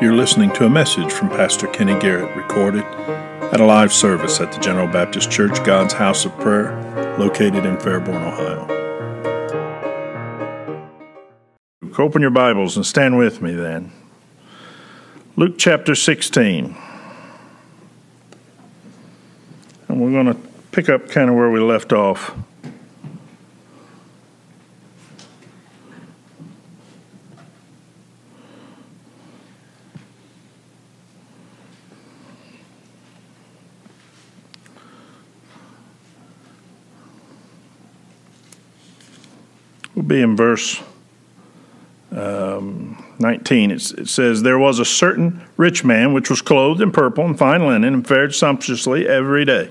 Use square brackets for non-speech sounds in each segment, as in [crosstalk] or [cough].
You're listening to a message from Pastor Kenny Garrett recorded at a live service at the General Baptist Church God's House of Prayer located in Fairborn, Ohio. Open your Bibles and stand with me then. Luke chapter 16. And we're going to pick up kind of where we left off. We'll be in verse um, 19. It's, it says, There was a certain rich man which was clothed in purple and fine linen and fared sumptuously every day.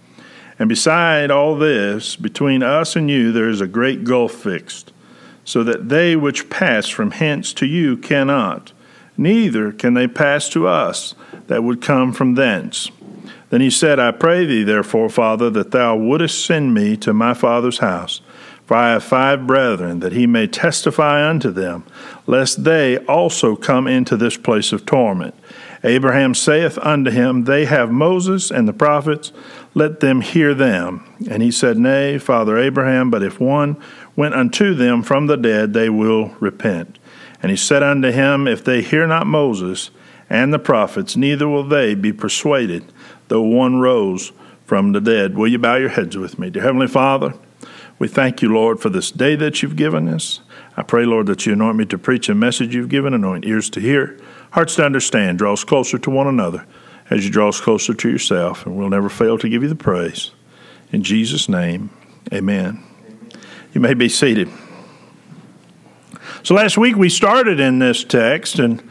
And beside all this, between us and you there is a great gulf fixed, so that they which pass from hence to you cannot, neither can they pass to us that would come from thence. Then he said, I pray thee, therefore, Father, that thou wouldest send me to my father's house. For I have five brethren, that he may testify unto them, lest they also come into this place of torment. Abraham saith unto him, They have Moses and the prophets let them hear them. And he said, Nay, Father Abraham, but if one went unto them from the dead, they will repent. And he said unto him, If they hear not Moses and the prophets, neither will they be persuaded, though one rose from the dead. Will you bow your heads with me? Dear Heavenly Father, we thank you, Lord, for this day that you've given us. I pray, Lord, that you anoint me to preach a message you've given, anoint ears to hear, hearts to understand, draw us closer to one another as you draw us closer to yourself, and we'll never fail to give you the praise. In Jesus' name, amen. You may be seated. So last week we started in this text, and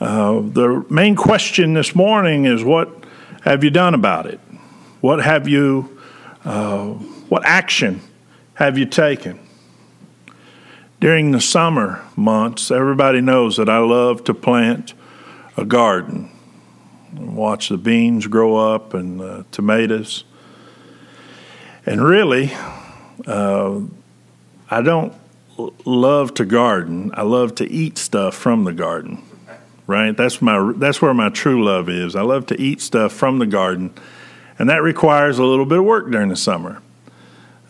uh, the main question this morning is what have you done about it? What have you, uh, what action have you taken? During the summer months, everybody knows that I love to plant a garden watch the beans grow up and uh, tomatoes. And really, uh, I don't love to garden. I love to eat stuff from the garden. Right? That's my that's where my true love is. I love to eat stuff from the garden, and that requires a little bit of work during the summer.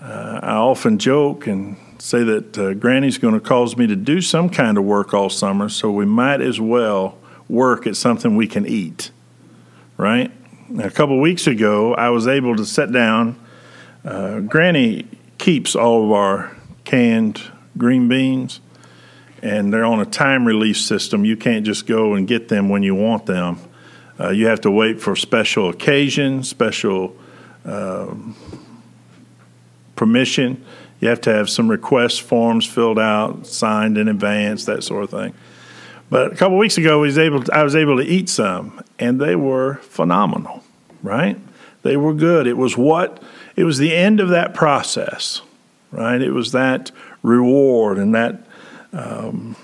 Uh, I often joke and say that uh, Granny's going to cause me to do some kind of work all summer, so we might as well work at something we can eat right? A couple weeks ago, I was able to sit down. Uh, Granny keeps all of our canned green beans, and they're on a time release system. You can't just go and get them when you want them. Uh, you have to wait for special occasion, special uh, permission. You have to have some request forms filled out, signed in advance, that sort of thing. But a couple weeks ago, was able to, I was able to eat some, and they were phenomenal, right? They were good. It was what, it was the end of that process, right? It was that reward and that, um,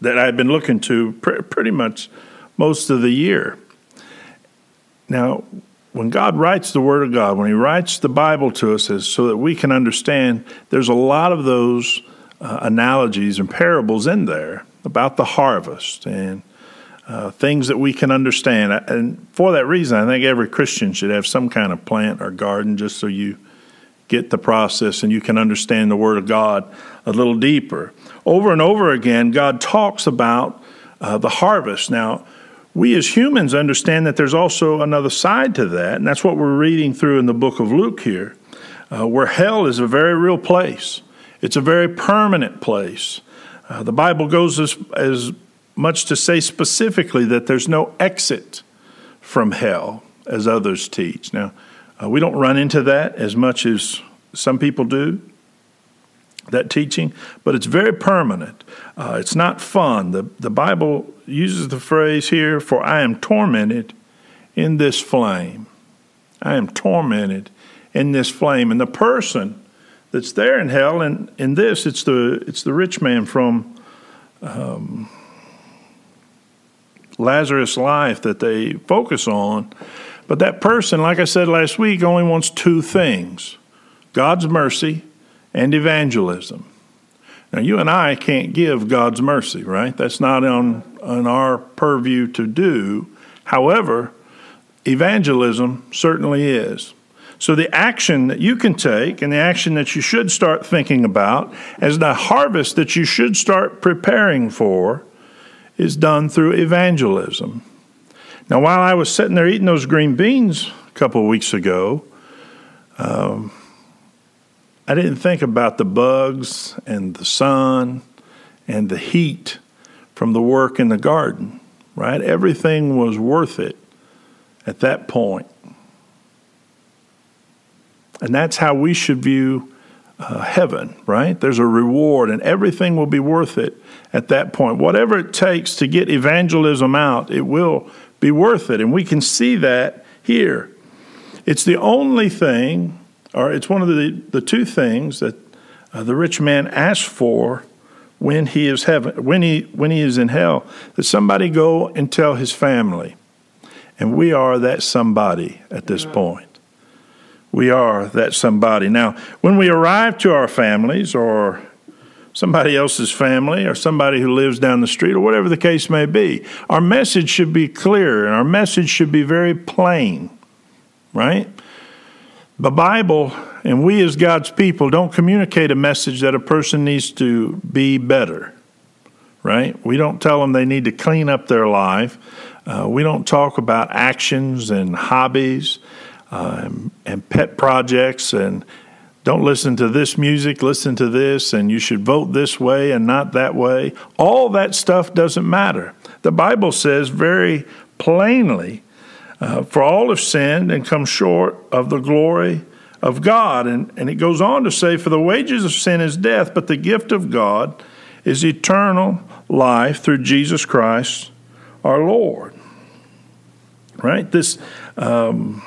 that I had been looking to pr- pretty much most of the year. Now, when God writes the Word of God, when He writes the Bible to us, is so that we can understand, there's a lot of those uh, analogies and parables in there about the harvest and uh, things that we can understand. And for that reason, I think every Christian should have some kind of plant or garden just so you get the process and you can understand the Word of God a little deeper. Over and over again, God talks about uh, the harvest. Now, we as humans understand that there's also another side to that, and that's what we're reading through in the book of Luke here, uh, where hell is a very real place. It's a very permanent place. Uh, the Bible goes as, as much to say specifically that there's no exit from hell as others teach. Now, uh, we don't run into that as much as some people do, that teaching, but it's very permanent. Uh, it's not fun. The, the Bible uses the phrase here, for I am tormented in this flame. I am tormented in this flame. And the person that's there in hell, and in this, it's the, it's the rich man from um, Lazarus' life that they focus on. But that person, like I said last week, only wants two things God's mercy and evangelism. Now, you and I can't give God's mercy, right? That's not on, on our purview to do. However, evangelism certainly is. So, the action that you can take and the action that you should start thinking about as the harvest that you should start preparing for is done through evangelism. Now, while I was sitting there eating those green beans a couple of weeks ago, um, I didn't think about the bugs and the sun and the heat from the work in the garden, right? Everything was worth it at that point. And that's how we should view uh, heaven, right? There's a reward, and everything will be worth it at that point. Whatever it takes to get evangelism out, it will be worth it. And we can see that here. It's the only thing or it's one of the, the two things that uh, the rich man asks for when he is heaven, when he when he is in hell, that somebody go and tell his family, and we are that somebody at this point. We are that somebody. Now, when we arrive to our families or somebody else's family or somebody who lives down the street or whatever the case may be, our message should be clear and our message should be very plain, right? The Bible and we as God's people don't communicate a message that a person needs to be better, right? We don't tell them they need to clean up their life. Uh, we don't talk about actions and hobbies and, and pet projects and don't listen to this music, listen to this, and you should vote this way and not that way. All that stuff doesn't matter. The Bible says very plainly uh, for all have sinned and come short of the glory of God. And, and it goes on to say, For the wages of sin is death, but the gift of God is eternal life through Jesus Christ our Lord. Right? This um,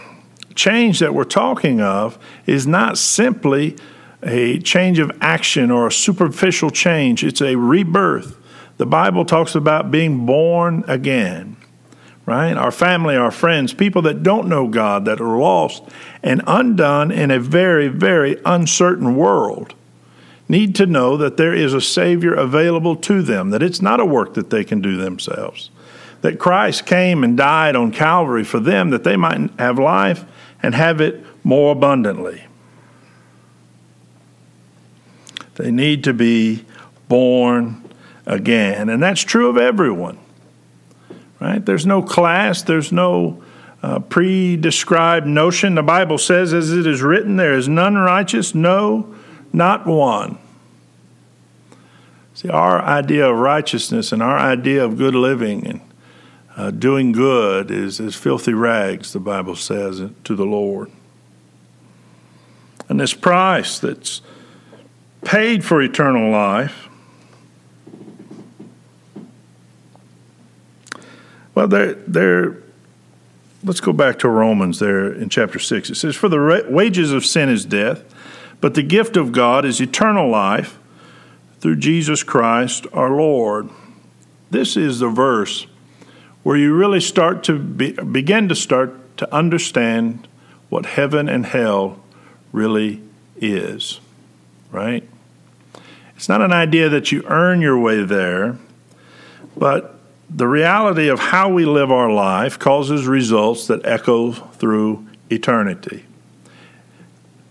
change that we're talking of is not simply a change of action or a superficial change, it's a rebirth. The Bible talks about being born again right? Our family, our friends, people that don't know God, that are lost and undone in a very, very uncertain world, need to know that there is a Savior available to them, that it's not a work that they can do themselves, that Christ came and died on Calvary for them that they might have life and have it more abundantly. They need to be born again. And that's true of everyone right? There's no class, there's no uh, pre described notion. The Bible says, as it is written, there is none righteous, no, not one. See, our idea of righteousness and our idea of good living and uh, doing good is as filthy rags, the Bible says, to the Lord. And this price that's paid for eternal life Well, there, there. Let's go back to Romans there in chapter six. It says, "For the wages of sin is death, but the gift of God is eternal life through Jesus Christ our Lord." This is the verse where you really start to be, begin to start to understand what heaven and hell really is. Right? It's not an idea that you earn your way there, but the reality of how we live our life causes results that echo through eternity.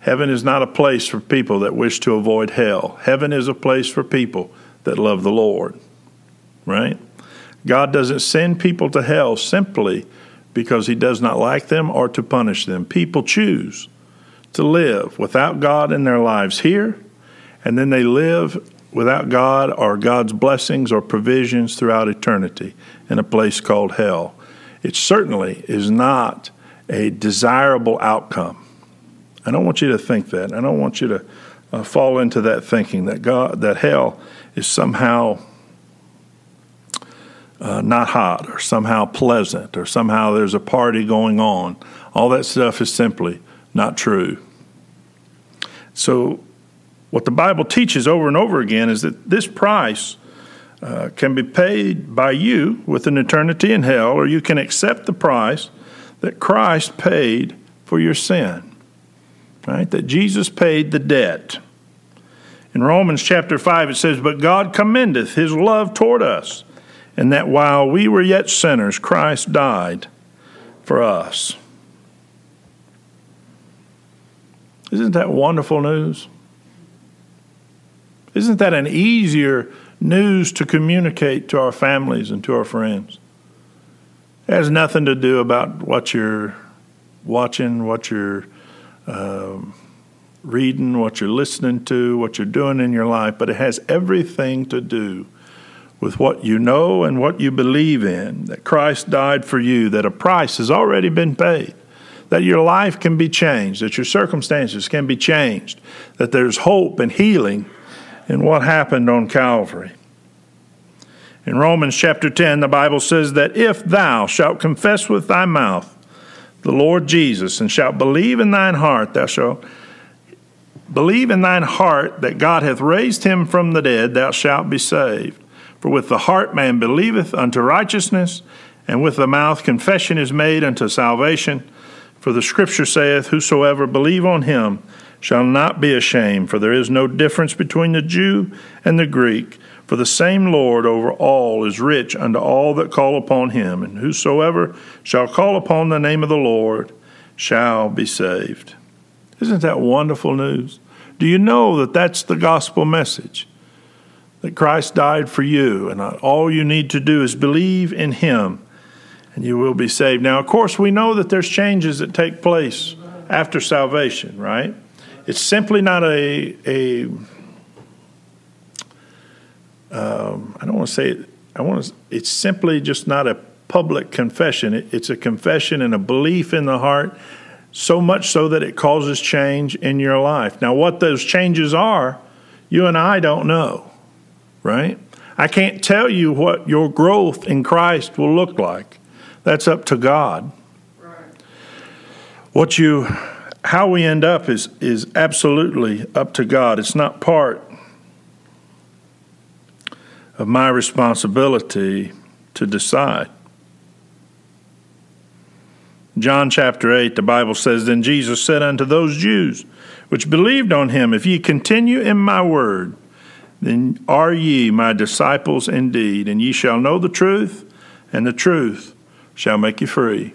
Heaven is not a place for people that wish to avoid hell. Heaven is a place for people that love the Lord. Right? God doesn't send people to hell simply because he does not like them or to punish them. People choose to live without God in their lives here, and then they live without God or God's blessings or provisions throughout eternity in a place called hell. It certainly is not a desirable outcome. I don't want you to think that. I don't want you to uh, fall into that thinking that God that hell is somehow uh, not hot or somehow pleasant or somehow there's a party going on. All that stuff is simply not true. So, what the Bible teaches over and over again is that this price uh, can be paid by you with an eternity in hell, or you can accept the price that Christ paid for your sin. Right? That Jesus paid the debt. In Romans chapter 5, it says, But God commendeth his love toward us, and that while we were yet sinners, Christ died for us. Isn't that wonderful news? Isn't that an easier news to communicate to our families and to our friends? It has nothing to do about what you're watching, what you're um, reading, what you're listening to, what you're doing in your life, but it has everything to do with what you know and what you believe in that Christ died for you, that a price has already been paid, that your life can be changed, that your circumstances can be changed, that there's hope and healing in what happened on Calvary. In Romans chapter 10, the Bible says that if thou shalt confess with thy mouth the Lord Jesus and shalt believe in thine heart, thou shalt believe in thine heart that God hath raised him from the dead, thou shalt be saved. For with the heart man believeth unto righteousness, and with the mouth confession is made unto salvation. For the scripture saith, Whosoever believe on him shall not be ashamed, for there is no difference between the Jew and the Greek. For the same Lord over all is rich unto all that call upon him, and whosoever shall call upon the name of the Lord shall be saved. Isn't that wonderful news? Do you know that that's the gospel message? That Christ died for you, and all you need to do is believe in Him, and you will be saved. Now, of course, we know that there's changes that take place after salvation, right? It's simply not a, a um, I don't want to say it, I want to, it's simply just not a public confession. It, it's a confession and a belief in the heart, so much so that it causes change in your life. Now, what those changes are, you and I don't know right? I can't tell you what your growth in Christ will look like. That's up to God. Right. What you how we end up is is absolutely up to God. It's not part of my responsibility to decide. John chapter 8, the Bible says, Then Jesus said unto those Jews which believed on him, If ye continue in my word, then are ye my disciples indeed, and ye shall know the truth, and the truth shall make you free.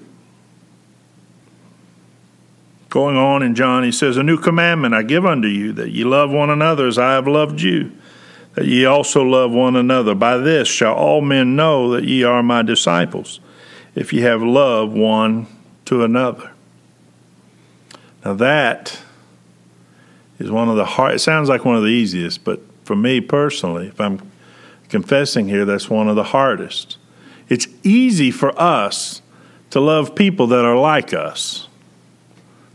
Going on in John, he says, A new commandment I give unto you, that ye love one another as I have loved you, that ye also love one another. By this shall all men know that ye are my disciples, if ye have love one to another. Now that is one of the hard, it sounds like one of the easiest, but for me personally, if I'm confessing here, that's one of the hardest. It's easy for us to love people that are like us,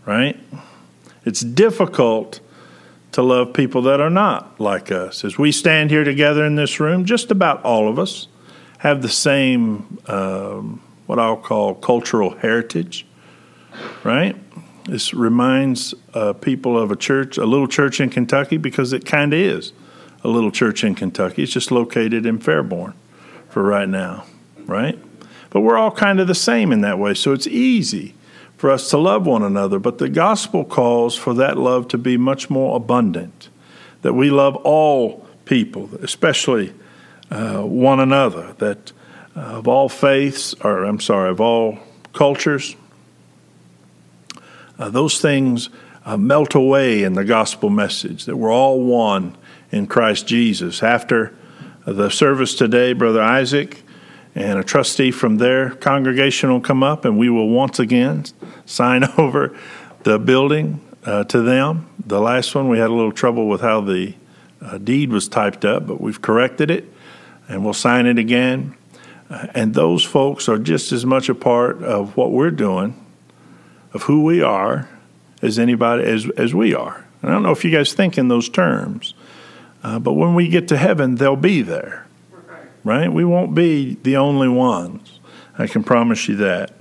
right? It's difficult to love people that are not like us. As we stand here together in this room, just about all of us have the same, um, what I'll call cultural heritage, right? This reminds uh, people of a church, a little church in Kentucky, because it kind of is a little church in Kentucky. It's just located in Fairborn for right now, right? But we're all kind of the same in that way, so it's easy for us to love one another. But the gospel calls for that love to be much more abundant, that we love all people, especially uh, one another, that uh, of all faiths, or I'm sorry, of all cultures, uh, those things uh, melt away in the gospel message, that we're all one in Christ Jesus. After the service today, Brother Isaac and a trustee from their congregation will come up, and we will once again sign [laughs] over the building uh, to them. The last one, we had a little trouble with how the uh, deed was typed up, but we've corrected it, and we'll sign it again. Uh, and those folks are just as much a part of what we're doing, of who we are, as anybody as as we are. And I don't know if you guys think in those terms, uh, but when we get to heaven, they'll be there, right? We won't be the only ones. I can promise you that.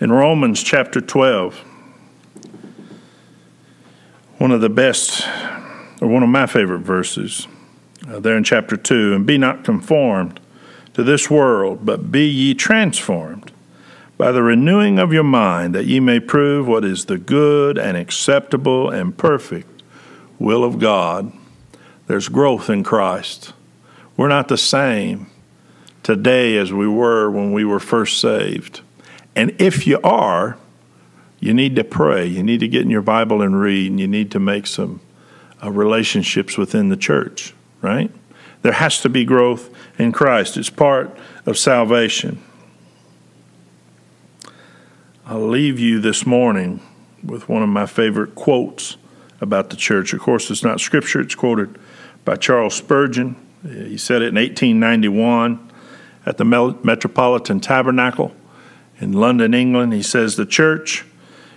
In Romans chapter 12, one of the best, or one of my favorite verses, uh, there in chapter 2 and be not conformed to this world, but be ye transformed by the renewing of your mind, that ye may prove what is the good and acceptable and perfect will of God. There's growth in Christ. We're not the same today as we were when we were first saved. And if you are, you need to pray. You need to get in your Bible and read, and you need to make some uh, relationships within the church, right? There has to be growth in Christ, it's part of salvation. I'll leave you this morning with one of my favorite quotes about the church. Of course, it's not scripture, it's quoted by Charles Spurgeon. He said it in 1891 at the Metropolitan Tabernacle in London, England. He says, The church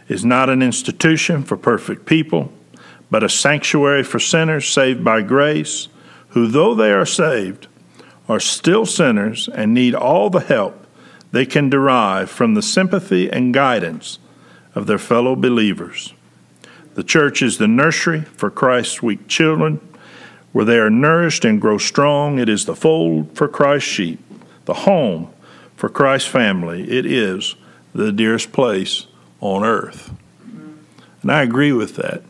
is not an institution for perfect people, but a sanctuary for sinners saved by grace, who, though they are saved, are still sinners and need all the help they can derive from the sympathy and guidance of their fellow believers. The church is the nursery for Christ's weak children, where they are nourished and grow strong. It is the fold for Christ's sheep, the home for Christ's family, it is the dearest place on earth. And I agree with that.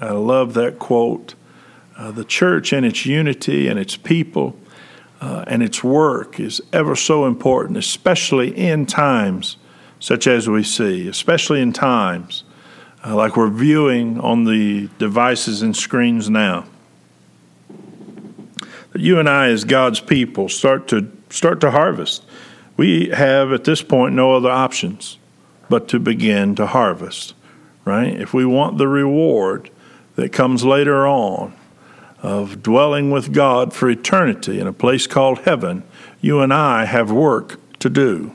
I love that quote. Uh, the church and its unity and its people uh, and its work is ever so important, especially in times such as we see, especially in times uh, like we're viewing on the devices and screens now. That you and I, as God's people, start to start to harvest we have at this point no other options but to begin to harvest, right? If we want the reward that comes later on of dwelling with God for eternity in a place called heaven, you and I have work to do,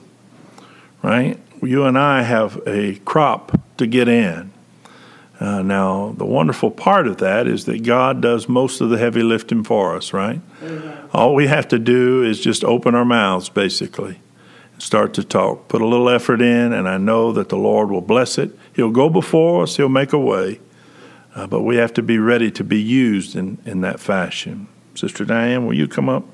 right? You and I have a crop to get in. Uh, now, the wonderful part of that is that God does most of the heavy lifting for us, right? Amen. All we have to do is just open our mouths, basically start to talk. Put a little effort in, and I know that the Lord will bless it. He'll go before us, He'll make a way, uh, but we have to be ready to be used in, in that fashion. Sister Diane, will you come up?